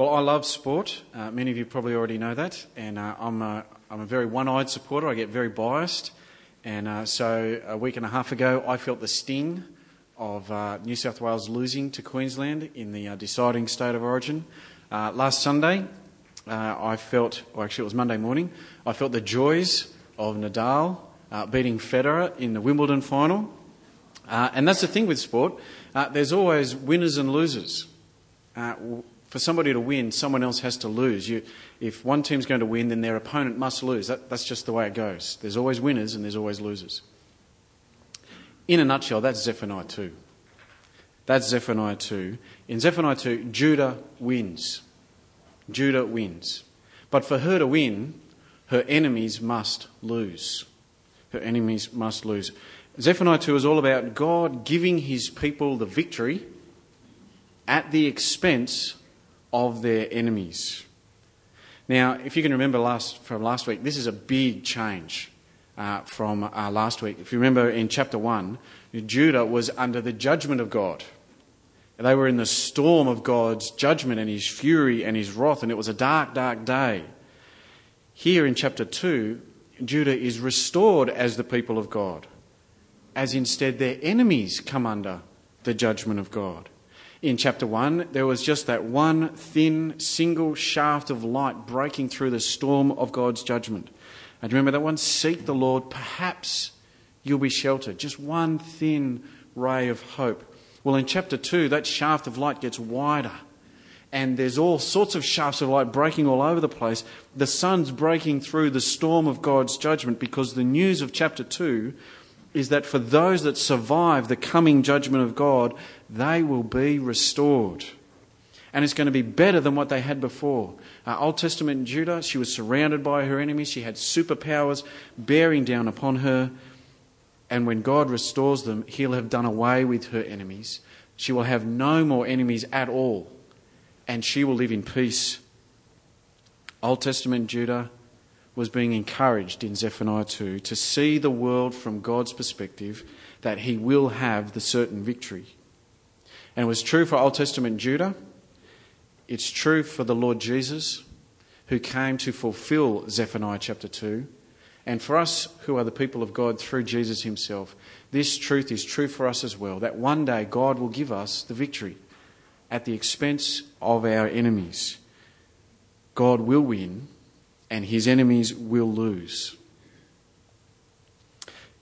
Well, I love sport. Uh, many of you probably already know that. And uh, I'm, a, I'm a very one eyed supporter. I get very biased. And uh, so a week and a half ago, I felt the sting of uh, New South Wales losing to Queensland in the uh, deciding state of origin. Uh, last Sunday, I felt, or actually it was Monday morning, I felt the joys of Nadal beating Federer in the Wimbledon final. and that's the thing with sport. there's always winners and losers for somebody to win, someone else has to lose. You, if one team's going to win, then their opponent must lose. That, that's just the way it goes. There's always winners and there's always losers. In a nutshell, that's Zephaniah 2. That's Zephaniah 2. In Zephaniah 2, Judah wins. Judah wins. But for her to win, her enemies must lose. Her enemies must lose. Zephaniah 2 is all about God giving his people the victory at the expense of their enemies. Now, if you can remember last, from last week, this is a big change uh, from uh, last week. If you remember in chapter 1, Judah was under the judgment of God. They were in the storm of God's judgment and his fury and his wrath, and it was a dark, dark day. Here in chapter 2, Judah is restored as the people of God, as instead their enemies come under the judgment of God in chapter 1, there was just that one thin, single shaft of light breaking through the storm of God's judgment. And remember that one? Seek the Lord, perhaps you'll be sheltered. Just one thin ray of hope. Well, in chapter 2, that shaft of light gets wider. And there's all sorts of shafts of light breaking all over the place. The sun's breaking through the storm of God's judgment because the news of chapter 2 is that for those that survive the coming judgment of God, they will be restored. And it's going to be better than what they had before. Uh, Old Testament Judah, she was surrounded by her enemies. She had superpowers bearing down upon her. And when God restores them, He'll have done away with her enemies. She will have no more enemies at all. And she will live in peace. Old Testament Judah was being encouraged in Zephaniah 2 to see the world from God's perspective that he will have the certain victory. And it was true for Old Testament Judah. It's true for the Lord Jesus, who came to fulfill Zephaniah chapter 2. And for us who are the people of God through Jesus himself, this truth is true for us as well that one day God will give us the victory at the expense of our enemies. God will win and his enemies will lose.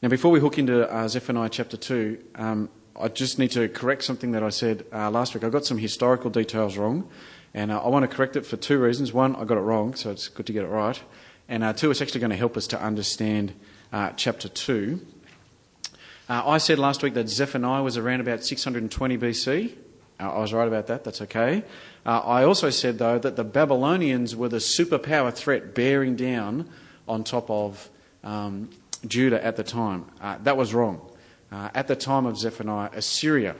Now, before we hook into uh, Zephaniah chapter 2, um, I just need to correct something that I said uh, last week. I got some historical details wrong, and uh, I want to correct it for two reasons. One, I got it wrong, so it's good to get it right. And uh, two, it's actually going to help us to understand uh, chapter 2. Uh, I said last week that Zephaniah was around about 620 BC. I was right about that, that's okay. Uh, I also said, though, that the Babylonians were the superpower threat bearing down on top of um, Judah at the time. Uh, that was wrong. Uh, at the time of Zephaniah, Assyria,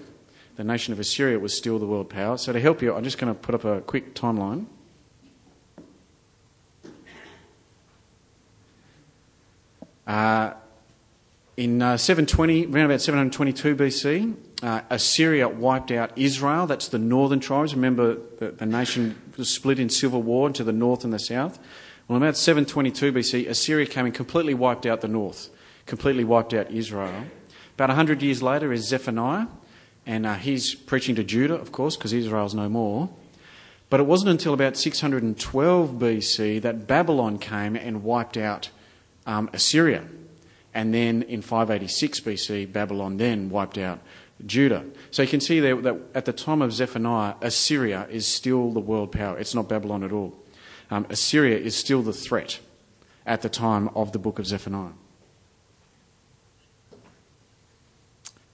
the nation of Assyria, was still the world power. So, to help you, I'm just going to put up a quick timeline. Uh, in uh, 720, around about 722 BC, uh, Assyria wiped out Israel. That's the northern tribes. Remember, the, the, nation was split in civil war into the north and the south. Well, about 722 BC, Assyria came and completely wiped out the north, completely wiped out Israel. About 100 years later is Zephaniah, and uh, he's preaching to Judah, of course, because Israel's no more. But it wasn't until about 612 BC that Babylon came and wiped out um, Assyria. And then in 586 BC, Babylon then wiped out Judah. So you can see there that at the time of Zephaniah, Assyria is still the world power. It's not Babylon at all. Um, Assyria is still the threat at the time of the book of Zephaniah.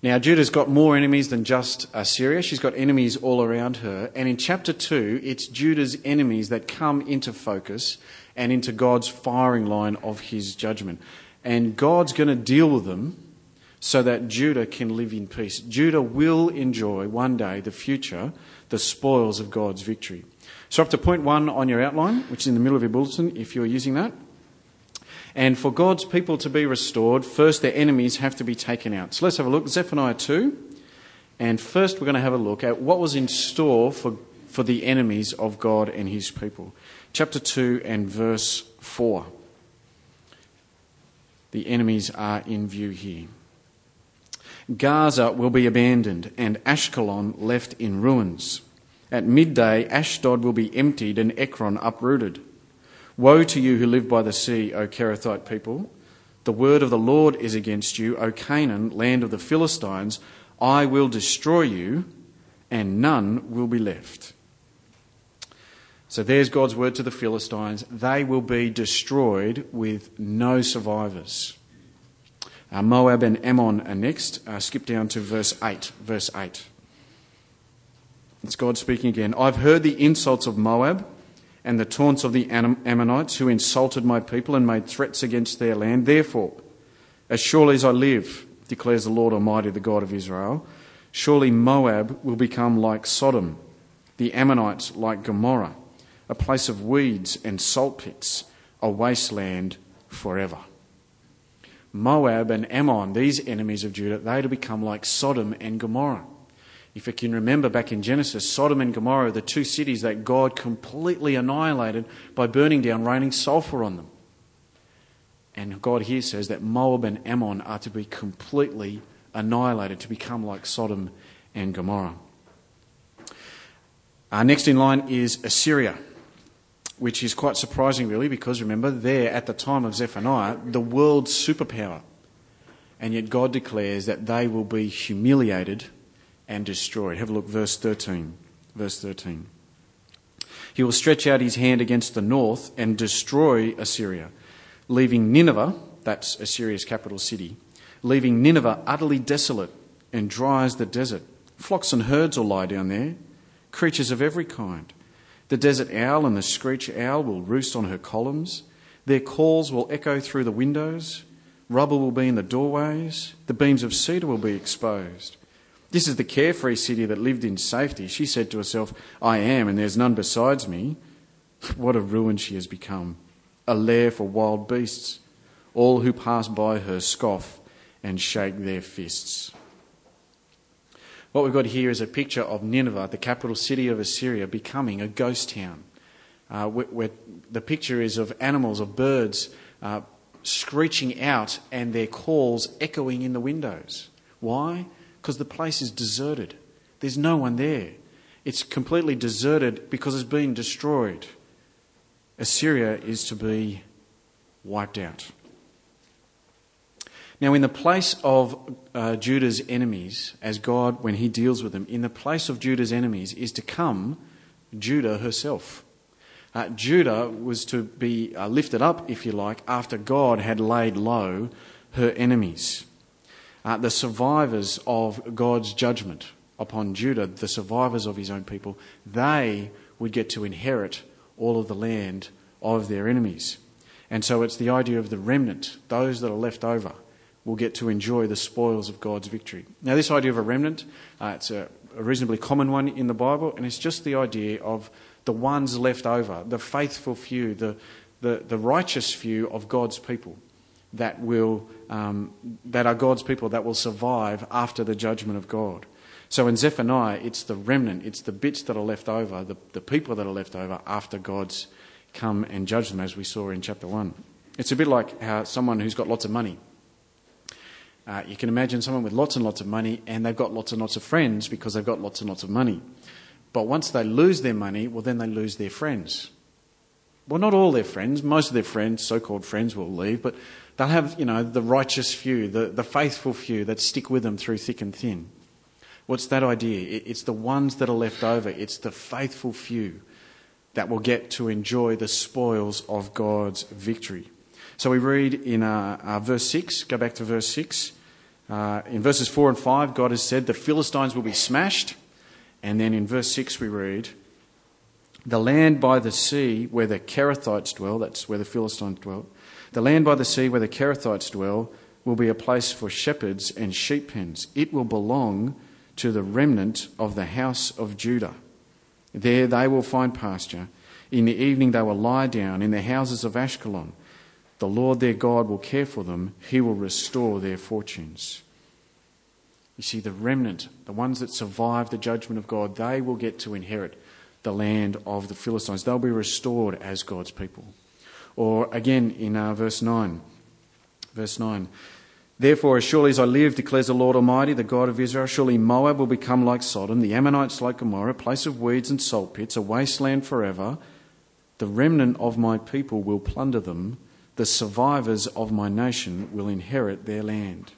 Now, Judah's got more enemies than just Assyria. She's got enemies all around her. And in chapter 2, it's Judah's enemies that come into focus and into God's firing line of his judgment. And God's going to deal with them so that Judah can live in peace. Judah will enjoy one day, the future, the spoils of God's victory. So, up to point one on your outline, which is in the middle of your bulletin if you're using that. And for God's people to be restored, first their enemies have to be taken out. So let's have a look. Zephaniah 2. And first we're going to have a look at what was in store for, for the enemies of God and his people. Chapter 2 and verse 4. The enemies are in view here. Gaza will be abandoned and Ashkelon left in ruins. At midday, Ashdod will be emptied and Ekron uprooted. Woe to you who live by the sea, O Kerethite people. The word of the Lord is against you, O Canaan, land of the Philistines. I will destroy you, and none will be left. So there's God's word to the Philistines. They will be destroyed with no survivors. Uh, Moab and Ammon are next. Uh, skip down to verse 8. Verse 8. It's God speaking again. I've heard the insults of Moab and the taunts of the Ammonites who insulted my people and made threats against their land. Therefore, as surely as I live, declares the Lord Almighty, the God of Israel, surely Moab will become like Sodom, the Ammonites like Gomorrah, a place of weeds and salt pits, a wasteland forever. Moab and Ammon, these enemies of Judah, they to become like Sodom and Gomorrah. If you can remember back in Genesis, Sodom and Gomorrah, the two cities that God completely annihilated by burning down, raining sulfur on them. And God here says that Moab and Ammon are to be completely annihilated, to become like Sodom and Gomorrah. Uh, next in line is Assyria which is quite surprising, really, because remember, there at the time of Zephaniah, the world's superpower. And yet God declares that they will be humiliated and destroyed. Have a look, verse 13. Verse 13. He will stretch out his hand against the north and destroy Assyria, leaving Nineveh, that's Assyria's capital city, leaving Nineveh utterly desolate and dry as the desert. Flocks and herds will lie down there, creatures of every kind. The desert owl and the screech owl will roost on her columns. Their calls will echo through the windows. Rubble will be in the doorways. The beams of cedar will be exposed. This is the carefree city that lived in safety. She said to herself, I am, and there's none besides me. What a ruin she has become, a lair for wild beasts. All who pass by her scoff and shake their fists. What we've got here is a picture of Nineveh, the capital city of Assyria, becoming a ghost town. Uh, where, where the picture is of animals, of birds, uh, screeching out and their calls echoing in the windows. Why? Because the place is deserted. There's no one there. It's completely deserted because it's been destroyed. Assyria is to be wiped out. Now, in the place of uh, Judah's enemies, as God, when he deals with them, in the place of Judah's enemies is to come Judah herself. Uh, Judah was to be uh, lifted up, if you like, after God had laid low her enemies. Uh, the survivors of God's judgment upon Judah, the survivors of his own people, they would get to inherit all of the land of their enemies. And so it's the idea of the remnant, those that are left over will get to enjoy the spoils of God's victory. Now, this idea of a remnant, uh, it's a, a reasonably common one in the Bible, and it's just the idea of the ones left over, the faithful few, the, the, the righteous few of God's people that will um, that are God's people that will survive after the judgment of God. So in Zephaniah, it's the remnant, it's the bits that are left over, the, the people that are left over after God's come and judge them, as we saw in chapter 1. It's a bit like how someone who's got lots of money uh, you can imagine someone with lots and lots of money and they've got lots and lots of friends because they've got lots and lots of money. But once they lose their money, well, then they lose their friends. Well, not all their friends. Most of their friends, so called friends, will leave, but they'll have, you know, the righteous few, the, the faithful few that stick with them through thick and thin. What's that idea? It's the ones that are left over, it's the faithful few that will get to enjoy the spoils of God's victory. So we read in uh, uh, verse 6, go back to verse 6. Uh, in verses 4 and 5, God has said the Philistines will be smashed. And then in verse 6, we read, The land by the sea where the Kerethites dwell, that's where the Philistines dwell, the land by the sea where the Kerethites dwell will be a place for shepherds and sheep pens. It will belong to the remnant of the house of Judah. There they will find pasture. In the evening they will lie down in the houses of Ashkelon. The Lord their God will care for them, He will restore their fortunes. You see, the remnant, the ones that survive the judgment of God, they will get to inherit the land of the Philistines. They'll be restored as God's people. Or again in uh, verse 9. Verse 9. Therefore, as surely as I live, declares the Lord Almighty, the God of Israel, surely Moab will become like Sodom, the Ammonites like Gomorrah, a place of weeds and salt pits, a wasteland forever. The remnant of my people will plunder them, the survivors of my nation will inherit their land.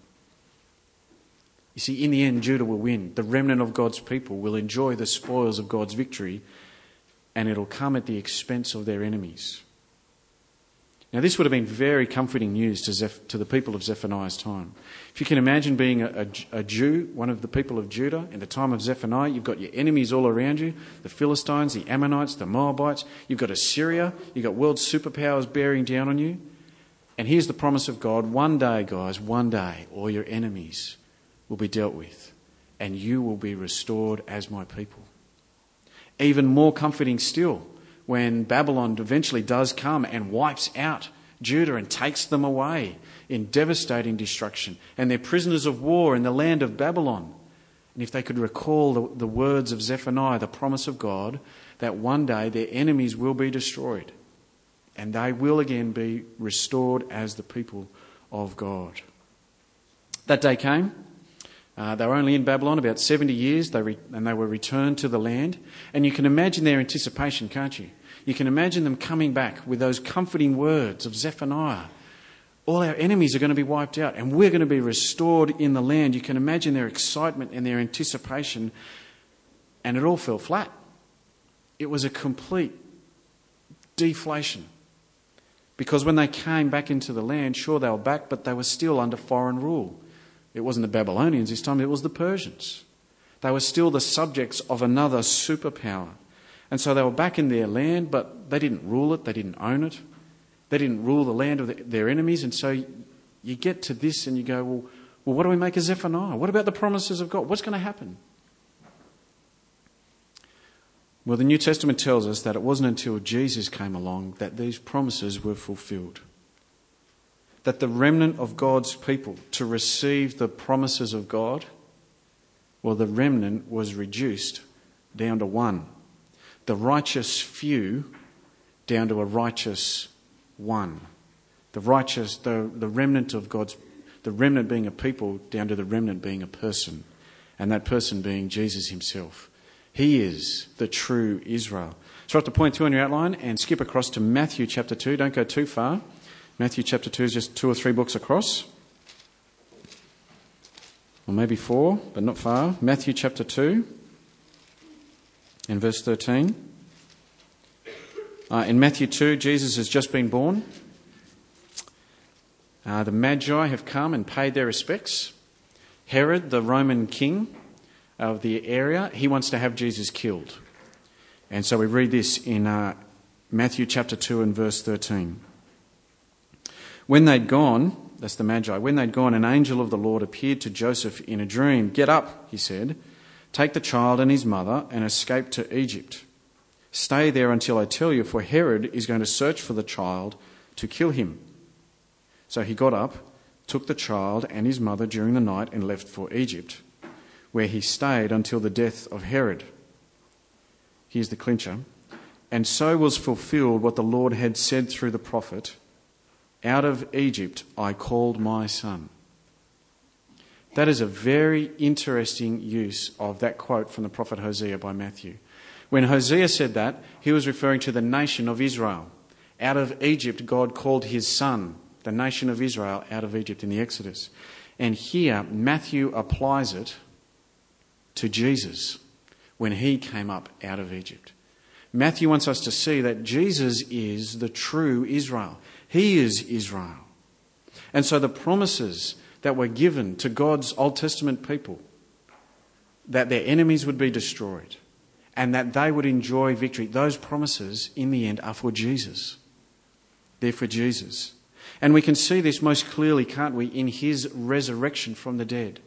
You see, in the end, Judah will win. The remnant of God's people will enjoy the spoils of God's victory, and it'll come at the expense of their enemies. Now, this would have been very comforting news to, Zeph- to the people of Zephaniah's time. If you can imagine being a, a, a, Jew, one of the people of Judah, in the time of Zephaniah, you've got your enemies all around you the Philistines, the Ammonites, the Moabites, you've got Assyria, you've got world superpowers bearing down on you. And here's the promise of God one day, guys, one day, all your enemies will be dealt with, and you will be restored as my people. Even more comforting still, when Babylon eventually does come and wipes out Judah and takes them away in devastating destruction, and they're prisoners of war in the land of Babylon. And if they could recall the, the words of Zephaniah, the promise of God, that one day their enemies will be destroyed and they will again be restored as the people of God. That day came. Uh, they were only in Babylon about 70 years, they re- and they were returned to the land. And you can imagine their anticipation, can't you? You can imagine them coming back with those comforting words of Zephaniah. All our enemies are going to be wiped out, and we're going to be restored in the land. You can imagine their excitement and their anticipation, and it all fell flat. It was a complete deflation. Because when they came back into the land, sure, they were back, but they were still under foreign rule. It wasn't the Babylonians this time, it was the Persians. They were still the subjects of another superpower. And so they were back in their land, but they didn't rule it, they didn't own it, they didn't rule the land of their enemies. And so you get to this and you go, well, well what do we make of Zephaniah? What about the promises of God? What's going to happen? Well, the New Testament tells us that it wasn't until Jesus came along that these promises were fulfilled that the remnant of God's people to receive the promises of God, well, the remnant was reduced down to one. The righteous few down to a righteous one. The righteous, the, the remnant of God's, the remnant being a people down to the remnant being a person, and that person being Jesus himself. He is the true Israel. So, I have to point two on your outline and skip across to Matthew chapter 2. Don't go too far. Matthew chapter 2 is just two or three books across. Or maybe four, but not far. Matthew chapter 2 in verse 13. Uh, in Matthew 2, Jesus has just been born. Uh, the Magi have come and paid their respects. Herod, the Roman king of the area, he wants to have Jesus killed. And so we read this in uh, Matthew chapter 2 and verse 13. When they'd gone, that's the Magi, when they'd gone, an angel of the Lord appeared to Joseph in a dream. Get up, he said, take the child and his mother and escape to Egypt. Stay there until I tell you, for Herod is going to search for the child to kill him. So he got up, took the child and his mother during the night, and left for Egypt, where he stayed until the death of Herod. Here's the clincher. And so was fulfilled what the Lord had said through the prophet out of Egypt I called my son. That is a very interesting use of that quote from the prophet Hosea by Matthew. When Hosea said that, he was referring to the nation of Israel. Out of Egypt, God called his son, the nation of Israel, out of Egypt in the Exodus. And here, Matthew applies it to Jesus when he came up out of Egypt. Matthew wants us to see that Jesus is the true Israel. He is Israel. And so the promises that were given to God's Old Testament people that their enemies would be destroyed and that they would enjoy victory, those promises in the end are for Jesus. They're for Jesus. And we can see this most clearly, can't we, in his resurrection from the dead.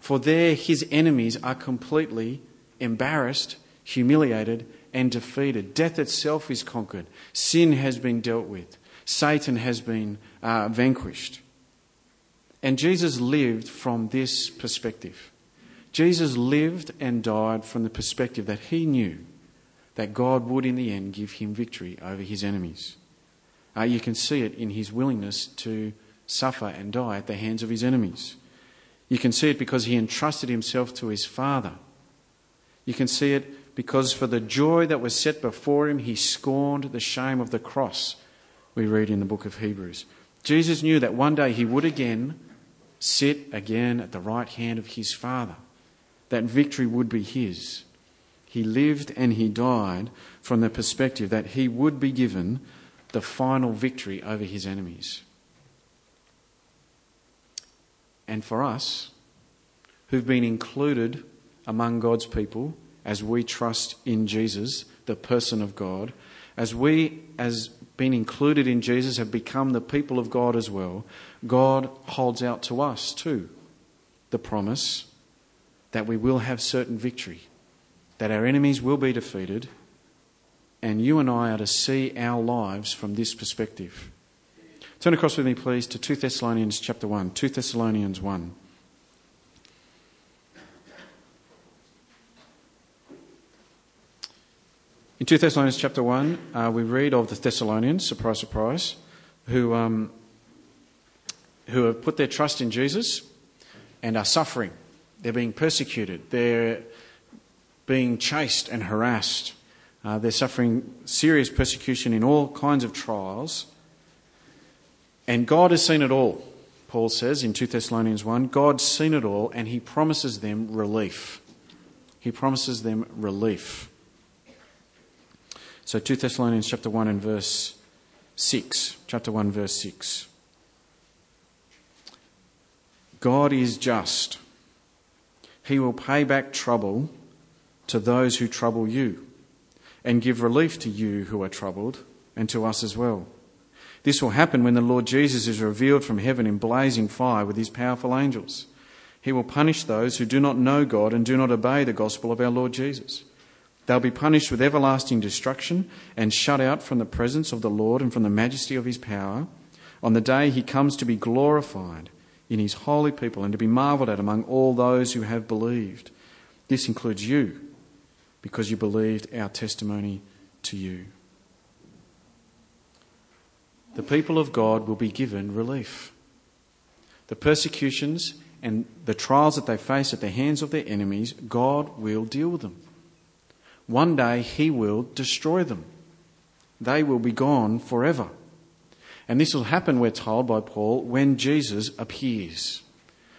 For there his enemies are completely embarrassed, humiliated, and defeated. Death itself is conquered. Sin has been dealt with. Satan has been uh, vanquished. And Jesus lived from this perspective. Jesus lived and died from the perspective that he knew that God would in the end give him victory over his enemies. Uh, you can see it in his willingness to suffer and die at the hands of his enemies. You can see it because he entrusted himself to his Father. You can see it because for the joy that was set before him, he scorned the shame of the cross, we read in the book of Hebrews. Jesus knew that one day he would again sit again at the right hand of his Father, that victory would be his. He lived and he died from the perspective that he would be given the final victory over his enemies. And for us, who've been included among God's people as we trust in Jesus, the person of God, as we, as being included in Jesus, have become the people of God as well, God holds out to us too the promise that we will have certain victory, that our enemies will be defeated, and you and I are to see our lives from this perspective. Turn across with me, please, to 2 Thessalonians chapter 1. 2 Thessalonians 1. In 2 Thessalonians chapter 1, uh, we read of the Thessalonians, surprise, surprise, who, um, who have put their trust in Jesus and are suffering. They're being persecuted. They're being chased and harassed. Uh, they're suffering serious persecution in all kinds of trials. And God has seen it all, Paul says in 2 Thessalonians 1. God's seen it all and he promises them relief. He promises them relief. So 2 Thessalonians chapter 1 and verse 6. Chapter 1 verse 6. God is just. He will pay back trouble to those who trouble you and give relief to you who are troubled and to us as well. This will happen when the Lord Jesus is revealed from heaven in blazing fire with his powerful angels. He will punish those who do not know God and do not obey the gospel of our Lord Jesus. They'll be punished with everlasting destruction and shut out from the presence of the Lord and from the majesty of his power on the day he comes to be glorified in his holy people and to be marvelled at among all those who have believed. This includes you, because you believed our testimony to you the people of God will be given relief. The persecutions and the trials that they face at the hands of their enemies, God will deal with them. One day He will destroy them. They will be gone forever. And this will happen, we're told by Paul, when Jesus appears.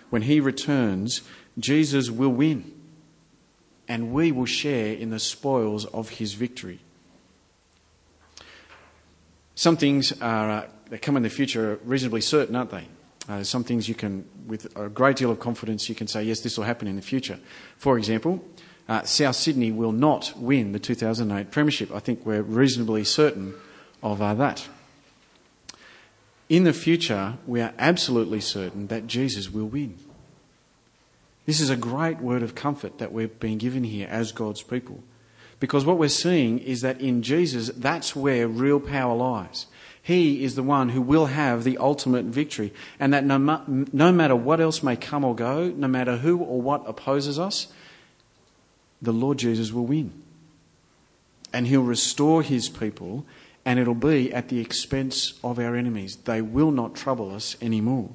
When He returns, Jesus will win. And we will share in the spoils of His victory. Some things are, uh, that come in the future are reasonably certain, aren't they? Uh, some things you can, with a great deal of confidence, you can say, yes, this will happen in the future. For example, uh, South Sydney will not win the 2008 Premiership. I think we're reasonably certain of uh, that. In the future, we are absolutely certain that Jesus will win. This is a great word of comfort that we've been given here as God's people. Because what we're seeing is that in Jesus, that's where real power lies. He is the one who will have the ultimate victory. And that no, no matter what else may come or go, no matter who or what opposes us, the Lord Jesus will win. And he'll restore his people, and it'll be at the expense of our enemies. They will not trouble us anymore.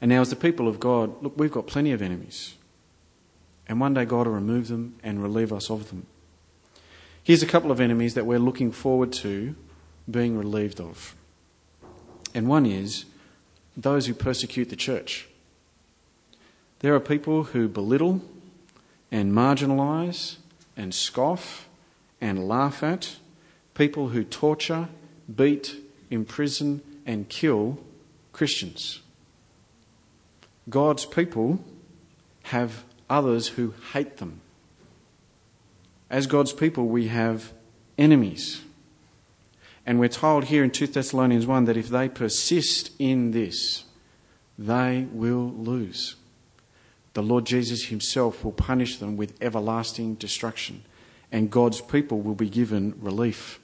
And now, as the people of God, look, we've got plenty of enemies. And one day God will remove them and relieve us of them. Here's a couple of enemies that we're looking forward to being relieved of. And one is those who persecute the church. There are people who belittle and marginalise and scoff and laugh at, people who torture, beat, imprison, and kill Christians. God's people have others who hate them. As God's people, we have enemies. And we're told here in 2 Thessalonians 1 that if they persist in this, they will lose. The Lord Jesus Himself will punish them with everlasting destruction, and God's people will be given relief.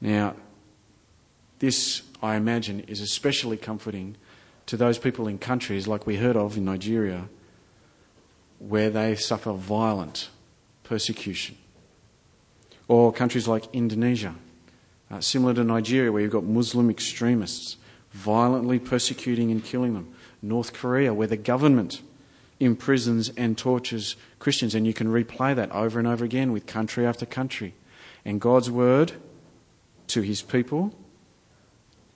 Now, this, I imagine, is especially comforting to those people in countries like we heard of in Nigeria where they suffer violent persecution. Or countries like Indonesia, uh, similar to Nigeria, where you've got Muslim extremists violently persecuting and killing them. North Korea, where the government imprisons and tortures Christians. And you can replay that over and over again with country after country. And God's word to his people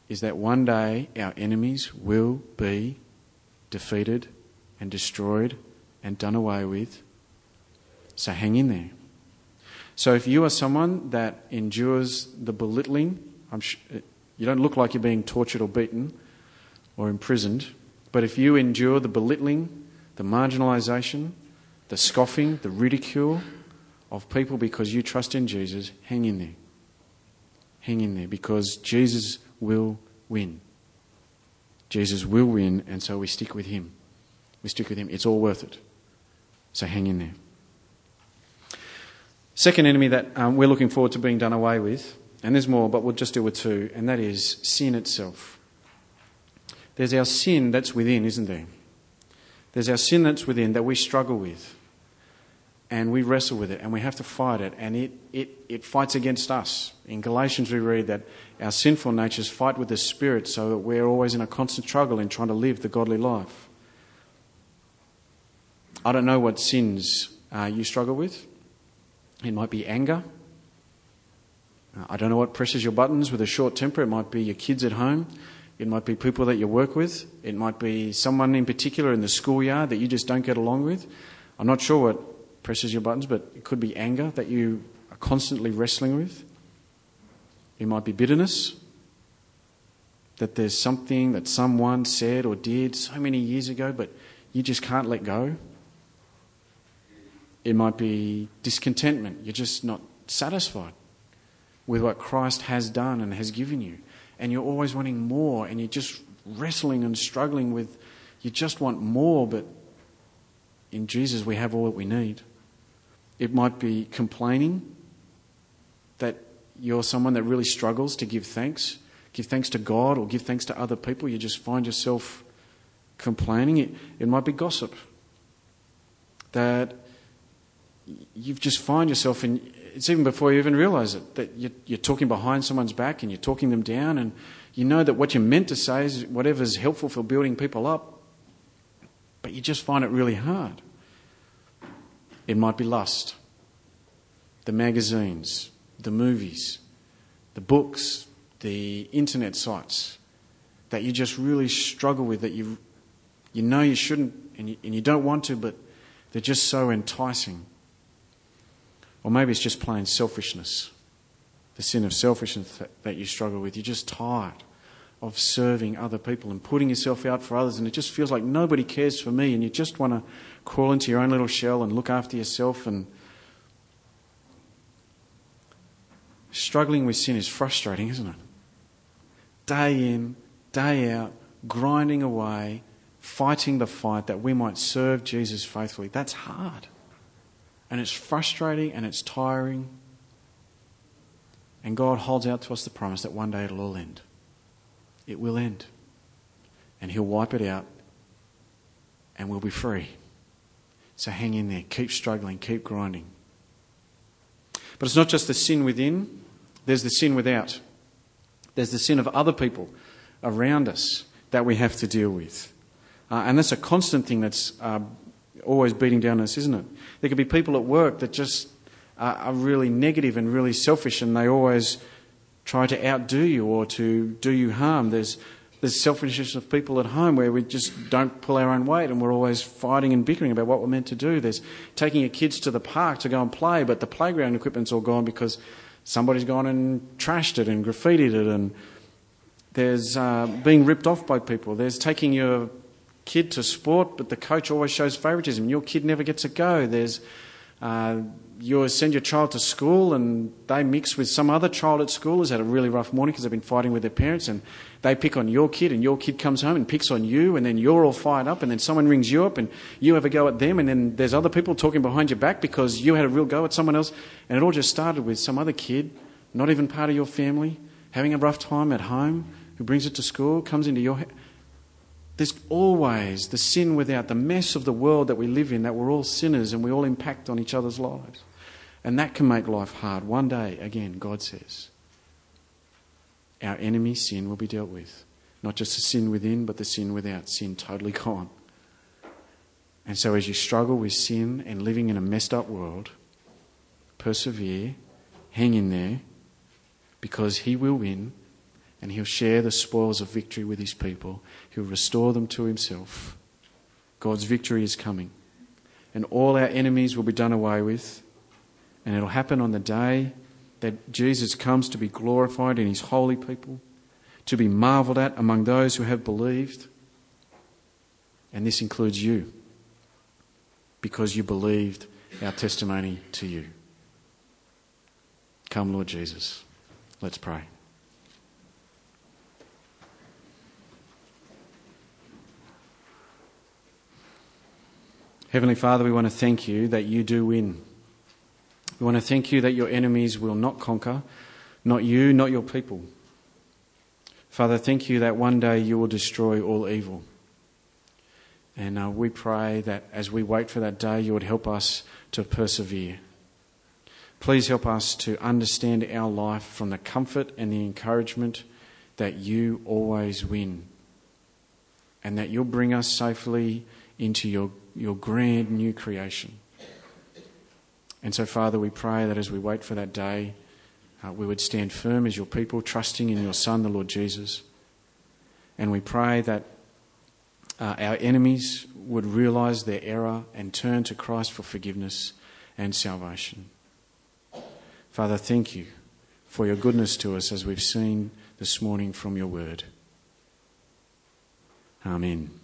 is that one day our enemies will be defeated and destroyed and done away with. So hang in there. So if you are someone that endures the belittling, sh- you don't look like you're being tortured or beaten or imprisoned, but if you endure the belittling, the marginalisation, the scoffing, the ridicule of people because you trust in Jesus, hang in there. Hang in there because Jesus will win. Jesus will win, and so we stick with him. We stick with him. It's all worth it. So hang in there. Second enemy that um, we're looking forward to being done away with, and there's more, but we'll just deal with two, and that is sin itself. There's our sin that's within, isn't there? There's our sin that's within that we struggle with and we wrestle with it and we have to fight it and it, it, it fights against us. In Galatians, we read that our sinful natures fight with the Spirit so that we're always in a constant struggle in trying to live the godly life. I don't know what sins uh, you struggle with. It might be anger. Uh, I don't know what presses your buttons with a short temper. It might be your kids at home. It might be people that you work with. It might be someone in particular in the schoolyard that you just don't get along with. I'm not sure what presses your buttons, but it could be anger that you are constantly wrestling with. It might be bitterness, that there's something that someone said or did so many years ago, but you just can't let go. It might be discontentment. You're just not satisfied with what Christ has done and has given you. And you're always wanting more, and you're just wrestling and struggling with, you just want more, but in Jesus we have all that we need. It might be complaining that you're someone that really struggles to give thanks, give thanks to God or give thanks to other people. You just find yourself complaining. It, it might be gossip. That you just find yourself in, it's even before you even realize it, that you're, you're talking behind someone's back and you're talking them down, and you know that what you're meant to say is whatever's helpful for building people up, but you just find it really hard. It might be lust, the magazines, the movies, the books, the internet sites that you just really struggle with, that you, you know you shouldn't and you, and you don't want to, but they're just so enticing. Or maybe it's just plain selfishness, the sin of selfishness that, you struggle with. You're just tired of serving other people and putting yourself out for others, and it just feels like nobody cares for me, and you just want to crawl into your own little shell and look after yourself. And struggling with sin is frustrating, isn't it? Day in, day out, grinding away, fighting the fight that we might serve Jesus faithfully. That's hard. And it's frustrating and it's tiring. And God holds out to us the promise that one day it'll all end. It will end. And He'll wipe it out and we'll be free. So hang in there, keep struggling, keep grinding. But it's not just the sin within, there's the sin without. There's the sin of other people around us that we have to deal with. Uh, and that's a constant thing that's uh, always beating down us, isn't it? There could be people at work that just are really negative and really selfish, and they always try to outdo you or to do you harm. There's there's selfishness of people at home where we just don't pull our own weight and we're always fighting and bickering about what we're meant to do. There's taking your kids to the park to go and play, but the playground equipment's all gone because somebody's gone and trashed it and graffitied it. And there's uh, being ripped off by people. There's taking your kid to sport, but the coach always shows favouritism. Your kid never gets a go. There's uh, you send your child to school and they mix with some other child at school who's had a really rough morning because they've been fighting with their parents and they pick on your kid and your kid comes home and picks on you and then you're all fired up and then someone rings you up and you have a go at them and then there's other people talking behind your back because you had a real go at someone else and it all just started with some other kid, not even part of your family, having a rough time at home, who brings it to school, comes into your there's always the sin without, the mess of the world that we live in, that we're all sinners and we all impact on each other's lives. And that can make life hard. One day, again, God says, our enemy sin will be dealt with. Not just the sin within, but the sin without. Sin totally gone. And so, as you struggle with sin and living in a messed up world, persevere, hang in there, because He will win and He'll share the spoils of victory with His people. He'll restore them to Himself. God's victory is coming. And all our enemies will be done away with. And it'll happen on the day that Jesus comes to be glorified in His holy people, to be marvelled at among those who have believed. And this includes you, because you believed our testimony to you. Come, Lord Jesus. Let's pray. Heavenly Father, we want to thank you that you do win. We want to thank you that your enemies will not conquer, not you, not your people. Father, thank you that one day you will destroy all evil. And uh, we pray that as we wait for that day, you would help us to persevere. Please help us to understand our life from the comfort and the encouragement that you always win. And that you'll bring us safely into your, your grand new creation. And so, Father, we pray that as we wait for that day, uh, we would stand firm as your people, trusting in your Son, the Lord Jesus. And we pray that uh, our enemies would realize their error and turn to Christ for forgiveness and salvation. Father, thank you for your goodness to us as we've seen this morning from your word. Amen.